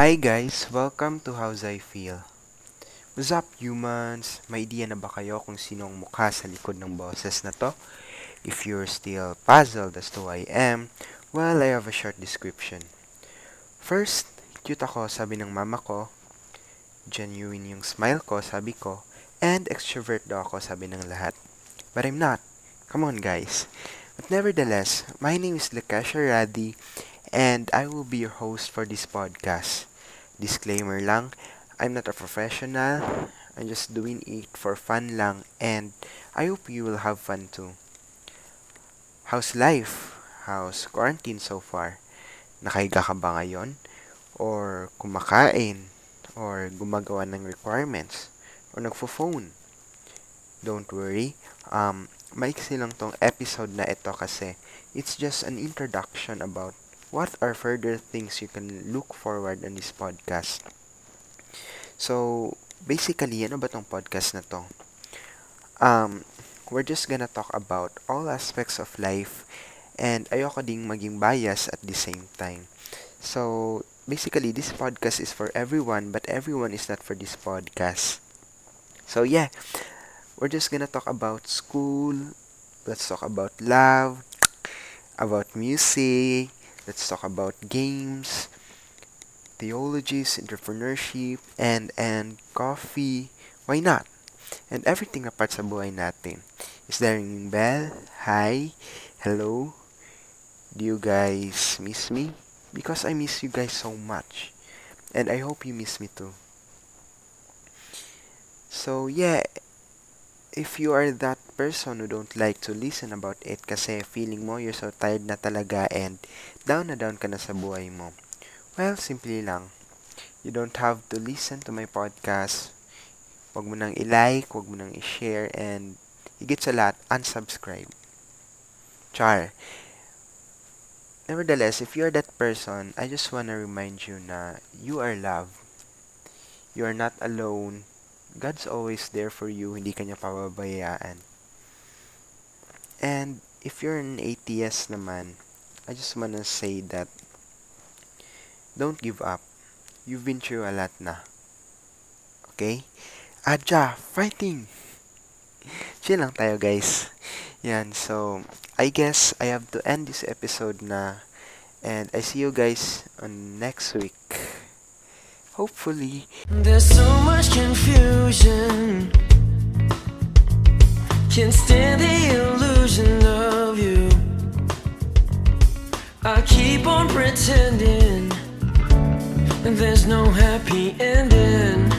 Hi guys! Welcome to How's I Feel. What's up humans? May idea na ba kayo kung sino ang mukha sa likod ng boses na to? If you're still puzzled as to who I am, well, I have a short description. First, cute ako, sabi ng mama ko. Genuine yung smile ko, sabi ko. And extrovert daw ako, sabi ng lahat. But I'm not. Come on guys. But nevertheless, my name is Lakesha Radi and I will be your host for this podcast. Disclaimer lang, I'm not a professional. I'm just doing it for fun lang and I hope you will have fun too. How's life? How's quarantine so far? Nakahiga ka ba ngayon? Or kumakain? Or gumagawa ng requirements? Or nagfo-phone? Don't worry, um, maiksi lang tong episode na ito kasi it's just an introduction about what are further things you can look forward on this podcast. So, basically, ano ba tong podcast na to? Um, we're just gonna talk about all aspects of life and ayoko ding maging bias at the same time. So, basically, this podcast is for everyone but everyone is not for this podcast. So, yeah, we're just gonna talk about school, let's talk about love, about music, let's talk about games, theologies, entrepreneurship, and and coffee. Why not? And everything na part sa buhay natin. Is there ringing bell? Hi? Hello? Do you guys miss me? Because I miss you guys so much. And I hope you miss me too. So, yeah, if you are that person who don't like to listen about it kasi feeling mo you're so tired na talaga and down na down ka na sa buhay mo. Well, simply lang. You don't have to listen to my podcast. Huwag mo nang i-like, huwag mo nang i-share, and higit sa lahat, unsubscribe. Char. Nevertheless, if you're that person, I just wanna remind you na you are loved. You are not alone. God's always there for you, hindi kanya pababayaan. And if you're an atheist naman, I just wanna say that don't give up. You've been through a lot na. Okay? Aja, fighting! Chill lang tayo guys. Yan, so, I guess I have to end this episode na. And I see you guys on next week. Hopefully. There's so much confusion. Can't stand the illusion of you. I keep on pretending. There's no happy ending.